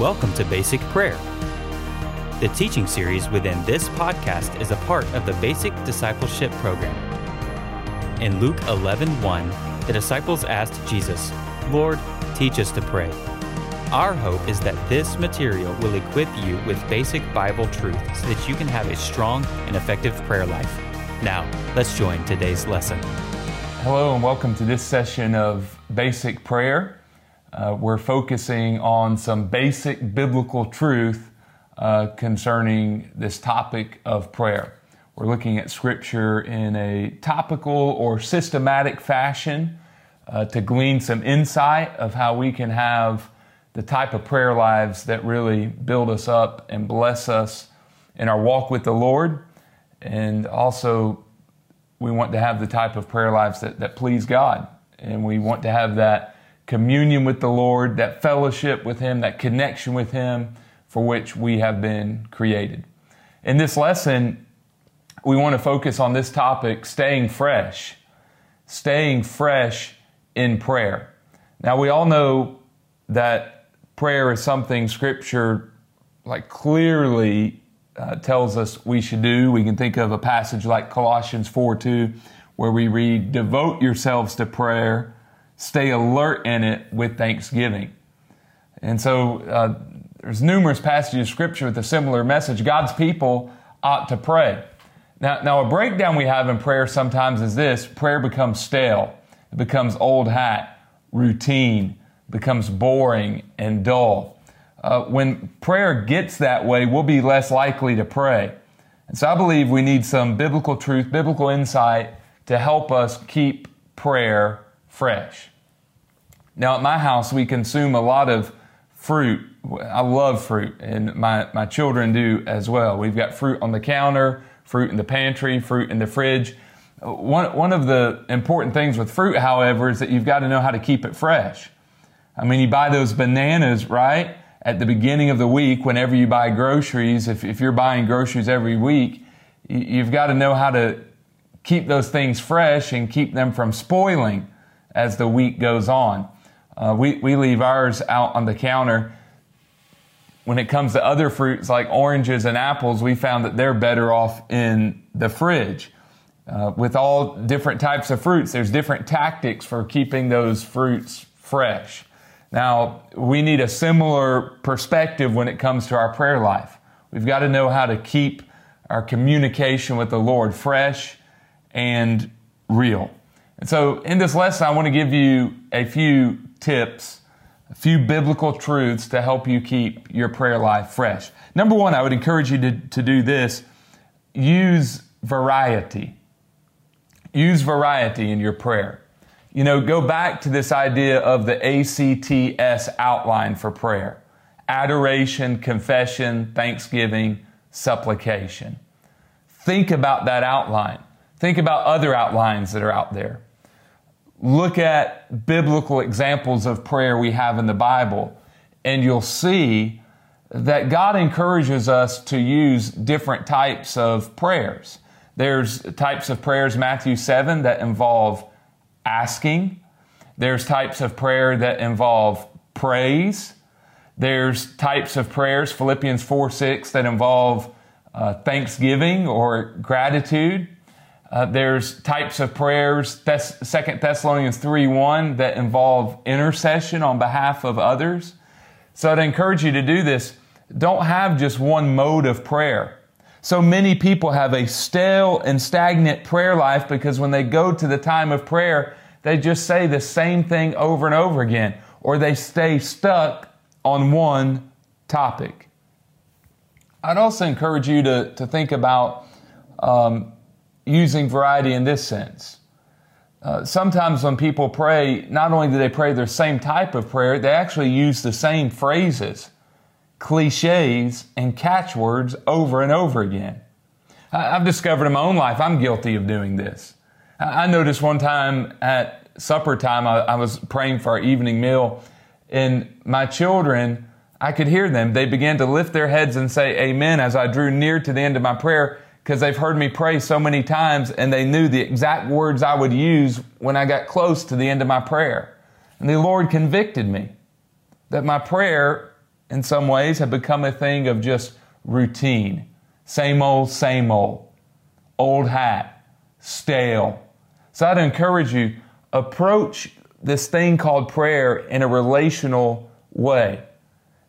Welcome to Basic Prayer. The teaching series within this podcast is a part of the Basic Discipleship Program. In Luke 11 1, the disciples asked Jesus, Lord, teach us to pray. Our hope is that this material will equip you with basic Bible truth so that you can have a strong and effective prayer life. Now, let's join today's lesson. Hello, and welcome to this session of Basic Prayer. Uh, we're focusing on some basic biblical truth uh, concerning this topic of prayer. We're looking at Scripture in a topical or systematic fashion uh, to glean some insight of how we can have the type of prayer lives that really build us up and bless us in our walk with the Lord. And also, we want to have the type of prayer lives that, that please God. And we want to have that communion with the Lord, that fellowship with Him, that connection with Him for which we have been created. In this lesson, we want to focus on this topic staying fresh, staying fresh in prayer. Now, we all know that prayer is something Scripture like clearly uh, tells us we should do. We can think of a passage like Colossians 4 2, where we read, Devote yourselves to prayer stay alert in it with thanksgiving. And so uh, there's numerous passages of scripture with a similar message. God's people ought to pray. Now, now a breakdown we have in prayer sometimes is this prayer becomes stale, it becomes old hat, routine, becomes boring and dull. Uh, when prayer gets that way, we'll be less likely to pray. And so I believe we need some biblical truth, biblical insight to help us keep prayer fresh. Now, at my house, we consume a lot of fruit. I love fruit, and my, my children do as well. We've got fruit on the counter, fruit in the pantry, fruit in the fridge. One, one of the important things with fruit, however, is that you've got to know how to keep it fresh. I mean, you buy those bananas, right? At the beginning of the week, whenever you buy groceries, if, if you're buying groceries every week, you've got to know how to keep those things fresh and keep them from spoiling as the week goes on. Uh, we, we leave ours out on the counter. When it comes to other fruits like oranges and apples, we found that they're better off in the fridge. Uh, with all different types of fruits, there's different tactics for keeping those fruits fresh. Now, we need a similar perspective when it comes to our prayer life. We've got to know how to keep our communication with the Lord fresh and real. And so, in this lesson, I want to give you a few tips, a few biblical truths to help you keep your prayer life fresh. Number one, I would encourage you to, to do this use variety. Use variety in your prayer. You know, go back to this idea of the ACTS outline for prayer adoration, confession, thanksgiving, supplication. Think about that outline. Think about other outlines that are out there look at biblical examples of prayer we have in the Bible, and you'll see that God encourages us to use different types of prayers. There's types of prayers, Matthew 7, that involve asking. There's types of prayer that involve praise. There's types of prayers, Philippians 4 6, that involve uh, thanksgiving or gratitude. Uh, there's types of prayers, Second Thessalonians 3 1, that involve intercession on behalf of others. So I'd encourage you to do this. Don't have just one mode of prayer. So many people have a stale and stagnant prayer life because when they go to the time of prayer, they just say the same thing over and over again, or they stay stuck on one topic. I'd also encourage you to, to think about um, using variety in this sense. Uh, sometimes when people pray, not only do they pray the same type of prayer, they actually use the same phrases, cliches, and catchwords over and over again. I, have discovered in my own life I'm guilty of doing this. I, I noticed one time at supper time, I, I was praying for our evening meal, and my children, I could hear them. They began to lift their heads and say amen as I drew near to the end of my prayer because they've heard me pray so many times and they knew the exact words I would use when I got close to the end of my prayer. And the Lord convicted me that my prayer in some ways had become a thing of just routine. Same old, same old. Old hat, stale. So I'd encourage you, approach this thing called prayer in a relational way.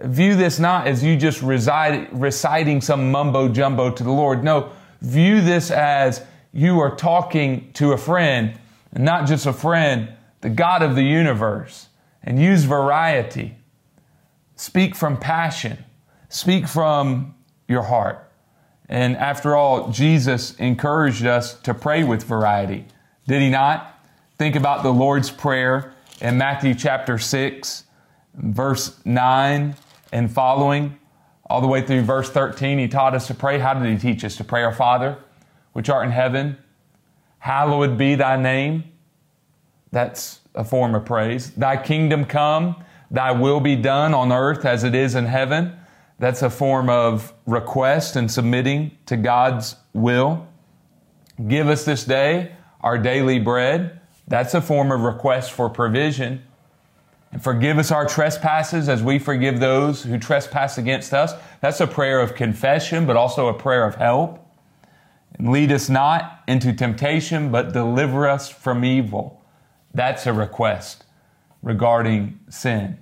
View this not as you just reside, reciting some mumbo jumbo to the Lord. No, view this as you are talking to a friend, and not just a friend, the God of the universe, and use variety. Speak from passion, speak from your heart. And after all, Jesus encouraged us to pray with variety. Did he not? Think about the Lord's Prayer in Matthew chapter 6, verse 9 and following, all the way through verse 13. He taught us to pray. How did he teach us to pray? Our Father, which art in heaven, hallowed be thy name. That's a form of praise. Thy kingdom come, thy will be done on earth as it is in heaven. That's a form of request and submitting to God's will. Give us this day our daily bread. That's a form of request for provision. And forgive us our trespasses as we forgive those who trespass against us. That's a prayer of confession, but also a prayer of help. And lead us not into temptation, but deliver us from evil. That's a request regarding sin.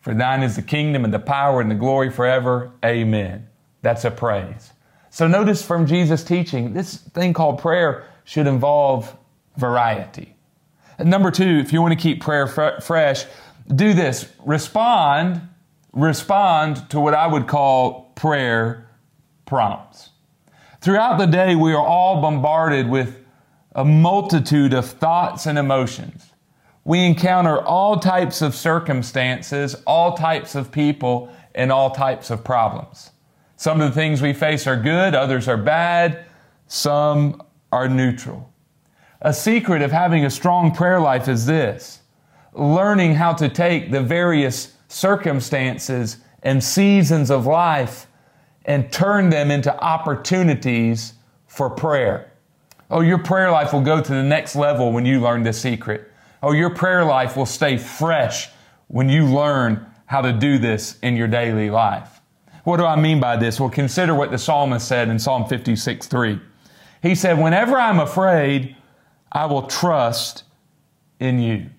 For thine is the kingdom and the power and the glory forever. Amen. That's a praise. So notice from Jesus' teaching, this thing called prayer should involve variety. Number two, if you want to keep prayer fr- fresh, do this. Respond, respond to what I would call prayer prompts. Throughout the day, we are all bombarded with a multitude of thoughts and emotions. We encounter all types of circumstances, all types of people, and all types of problems. Some of the things we face are good, others are bad, some are neutral. A secret of having a strong prayer life is this learning how to take the various circumstances and seasons of life and turn them into opportunities for prayer. Oh, your prayer life will go to the next level when you learn this secret. Oh, your prayer life will stay fresh when you learn how to do this in your daily life. What do I mean by this? Well, consider what the psalmist said in Psalm 56 3. He said, Whenever I'm afraid, I will trust in you.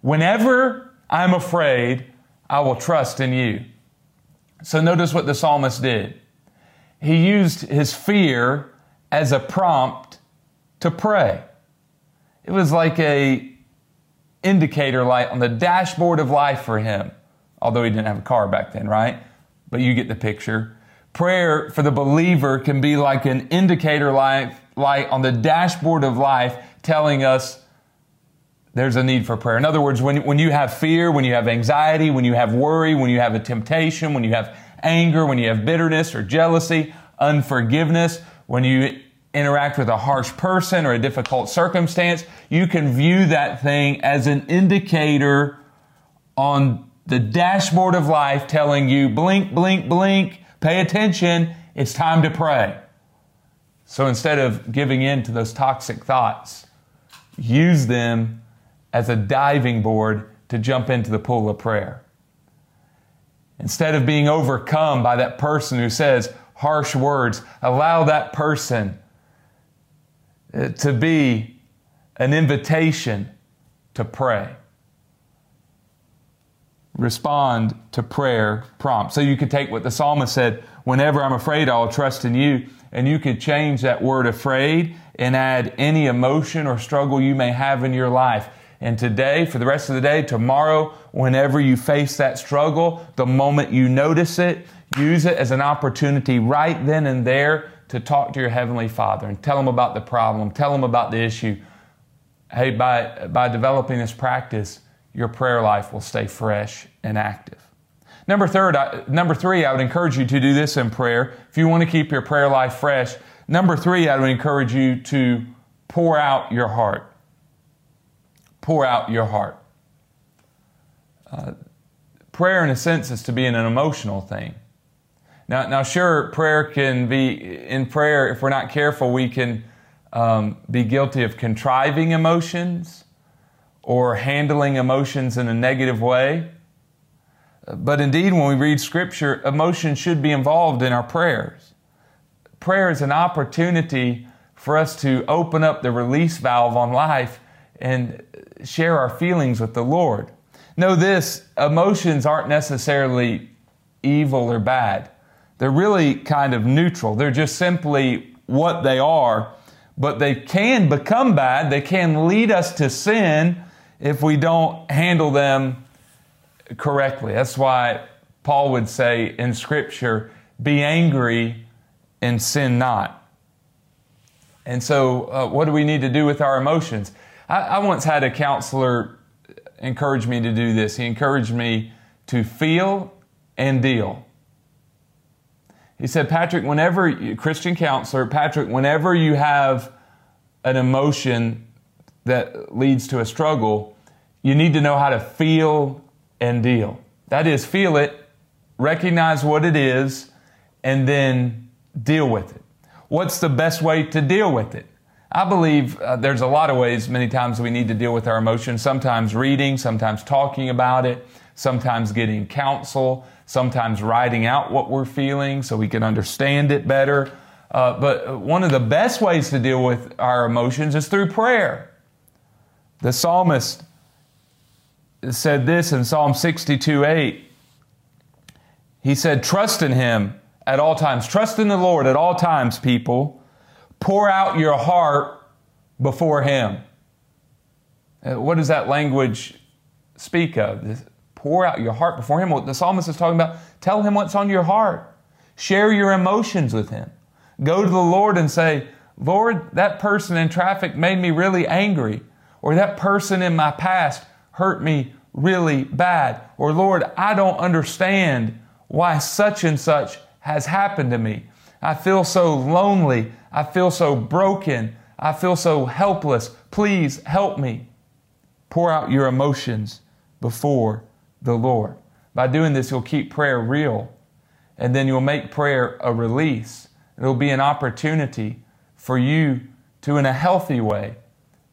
Whenever I'm afraid, I will trust in you. So notice what the psalmist did. He used his fear as a prompt to pray. It was like a indicator light on the dashboard of life for him. Although he didn't have a car back then, right? But you get the picture. Prayer for the believer can be like an indicator light, light on the dashboard of life telling us there's a need for prayer. In other words, when, when you have fear, when you have anxiety, when you have worry, when you have a temptation, when you have anger, when you have bitterness or jealousy, unforgiveness, when you interact with a harsh person or a difficult circumstance, you can view that thing as an indicator on the dashboard of life telling you blink, blink, blink, pay attention, it's time to pray. So instead of giving in to those toxic thoughts, use them as a diving board to jump into the pool of prayer. Instead of being overcome by that person who says harsh words, allow that person uh, to be an invitation to pray. Respond to prayer prompt. So you could take what the psalmist said whenever I'm afraid, I'll trust in you. And you could change that word afraid and add any emotion or struggle you may have in your life. And today, for the rest of the day, tomorrow, whenever you face that struggle, the moment you notice it, use it as an opportunity right then and there to talk to your Heavenly Father and tell Him about the problem, tell Him about the issue. Hey, by, by developing this practice, your prayer life will stay fresh and active. Number third, I, number three, I would encourage you to do this in prayer. If you want to keep your prayer life fresh, number three, I would encourage you to pour out your heart. Pour out your heart. Uh, prayer, in a sense, is to be an emotional thing. Now, now, sure, prayer can be, in prayer, if we're not careful, we can um, be guilty of contriving emotions or handling emotions in a negative way. But indeed, when we read Scripture, emotion should be involved in our prayers. Prayer is an opportunity for us to open up the release valve on life and share our feelings with the Lord. Know this emotions aren't necessarily evil or bad, they're really kind of neutral. They're just simply what they are, but they can become bad. They can lead us to sin if we don't handle them correctly. That's why Paul would say in Scripture, be angry and sin not. And so, uh, what do we need to do with our emotions? I, I once had a counselor encourage me to do this. He encouraged me to feel and deal. He said, Patrick, whenever, Christian counselor, Patrick, whenever you have an emotion that leads to a struggle, you need to know how to feel and deal. That is, feel it, recognize what it is, and then deal with it. What's the best way to deal with it? I believe uh, there's a lot of ways, many times, we need to deal with our emotions. Sometimes reading, sometimes talking about it, sometimes getting counsel, sometimes writing out what we're feeling so we can understand it better. Uh, but one of the best ways to deal with our emotions is through prayer. The psalmist said this in Psalm 62 8. He said, Trust in him at all times. Trust in the Lord at all times, people. Pour out your heart before him. Uh, what does that language speak of? Pour out your heart before him. What the psalmist is talking about, tell him what's on your heart. Share your emotions with him. Go to the Lord and say, Lord, that person in traffic made me really angry. Or that person in my past hurt me really bad. Or Lord, I don't understand why such and such has happened to me. I feel so lonely. I feel so broken. I feel so helpless. Please help me. Pour out your emotions before the Lord. By doing this, you'll keep prayer real, and then you'll make prayer a release. It'll be an opportunity for you to, in a healthy way,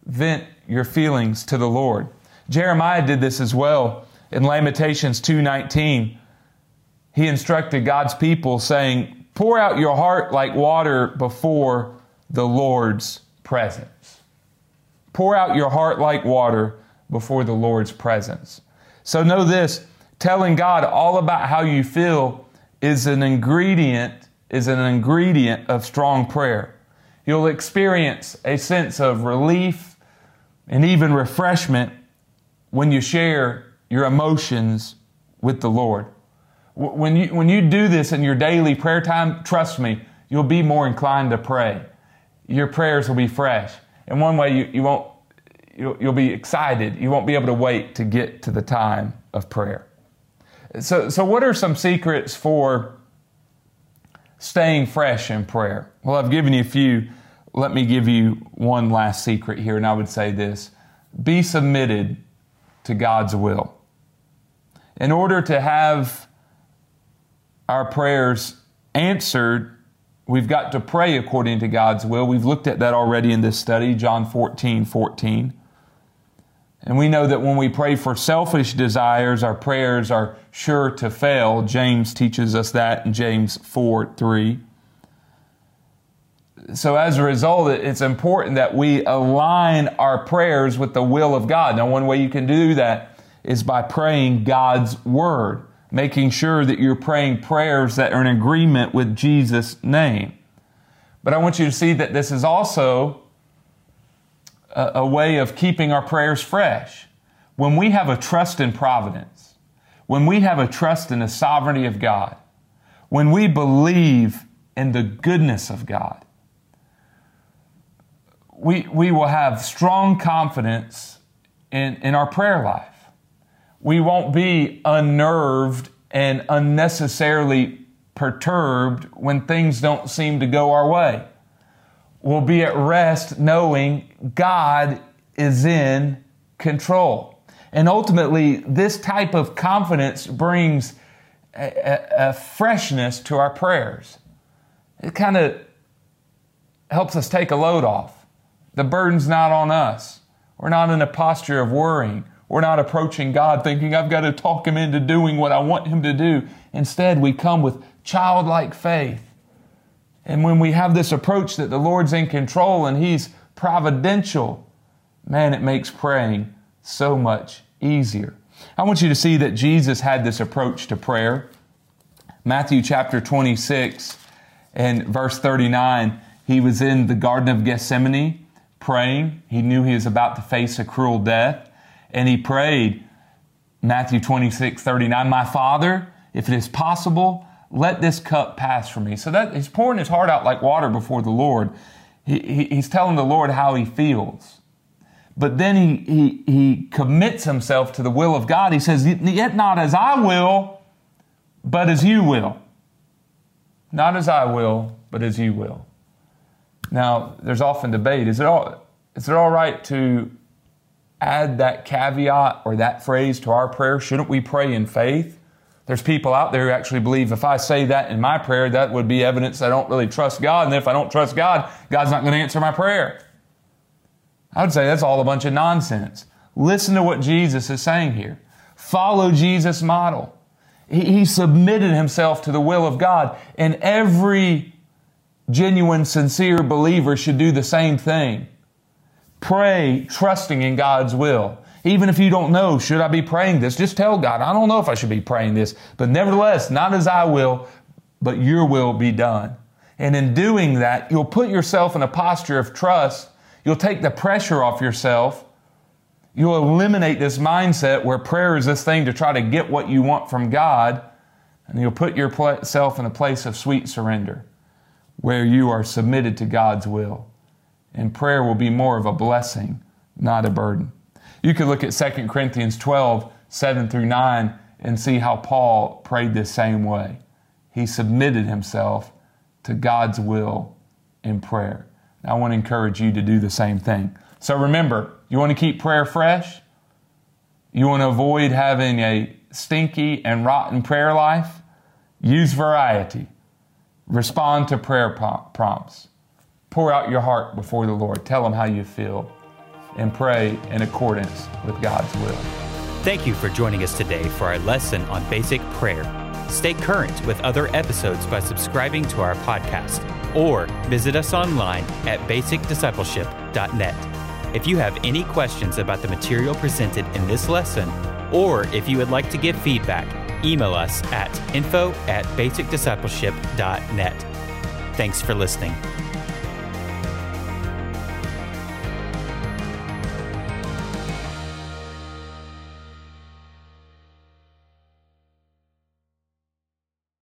vent your feelings to the Lord. Jeremiah did this as well in Lamentations 2:19. He instructed God's people saying, "Pour out your heart like water before the Lord's presence." Pour out your heart like water before the Lord's presence. So know this, telling God all about how you feel is an ingredient is an ingredient of strong prayer. You'll experience a sense of relief and even refreshment when you share your emotions with the Lord. When you, when you do this in your daily prayer time, trust me, you'll be more inclined to pray. Your prayers will be fresh. In one way, you, you won't, you'll, you'll be excited. You won't be able to wait to get to the time of prayer. So, so what are some secrets for staying fresh in prayer? Well, I've given you a few. Let me give you one last secret here, and I would say this be submitted to God's will. In order to have our prayers answered, we've got to pray according to God's will. We've looked at that already in this study, John 14 14. And we know that when we pray for selfish desires, our prayers are sure to fail. James teaches us that in James 4 3 so as a result, it's important that we align our prayers with the will of God. Now, one way you can do that is by praying God's word, making sure that you're praying prayers that are in agreement with Jesus' name. But I want you to see that this is also a, a way of keeping our prayers fresh. When we have a trust in providence, when we have a trust in the sovereignty of God, when we believe in the goodness of God, we, we will have strong confidence in, in our prayer life. We won't be unnerved and unnecessarily perturbed when things don't seem to go our way. We'll be at rest knowing God is in control. And ultimately, this type of confidence brings a, a, a freshness to our prayers. It kind of helps us take a load off. The burden's not on us. We're not in a posture of worrying. We're not approaching God thinking I've got to talk Him into doing what I want Him to do. Instead, we come with childlike faith. And when we have this approach that the Lord's in control and He's providential, man, it makes praying so much easier. I want you to see that Jesus had this approach to prayer. Matthew chapter 26 and verse 39, he was in the Garden of Gethsemane praying. He knew he was about to face a cruel death. And he prayed, Matthew 26, 39, My Father, if it is possible, let this cup pass from me. So that he's pouring his heart out like water before the Lord. He, he, he's telling the Lord how he feels. But then he, he, he commits himself to the will of God. He says, Yet not as I will, but as you will. Not as I will, but as you will. Now, there's often debate. Is it all, is it all right to add that caveat or that phrase to our prayer? Shouldn't we pray in faith? There's people out there who actually believe if I say that in my prayer, that would be evidence I don't really trust God. And if I don't trust God, God's not going to answer my prayer. I would say that's all a bunch of nonsense. Listen to what Jesus is saying here. Follow Jesus' model. He, he submitted himself to the will of God, and every genuine, sincere believer should do the same thing. Pray trusting in God's will. Even if you don't know, should I be praying this? Just tell God, I don't know if I should be praying this, but nevertheless, not as I will, but your will be done. And in doing that, you'll put yourself in a posture of trust. You'll take the pressure off yourself. You'll eliminate this mindset where prayer is this thing to try to get what you want from God. And you'll put yourself in a place of sweet surrender where you are submitted to God's will. And prayer will be more of a blessing, not a burden. You could look at 2 Corinthians 12, 7 through 9, and see how Paul prayed the same way. He submitted himself to God's will in prayer. I want to encourage you to do the same thing. So remember, you want to keep prayer fresh? You want to avoid having a stinky and rotten prayer life? Use variety. Respond to prayer prompts. Pour out your heart before the Lord. Tell Him how you feel and pray in accordance with God's will. Thank you for joining us today for our lesson on basic prayer. Stay current with other episodes by subscribing to our podcast or visit us online at basicdiscipleship.net. If you have any questions about the material presented in this lesson, or if you would like to give feedback, email us at info at basicdiscipleship.net. Thanks for listening.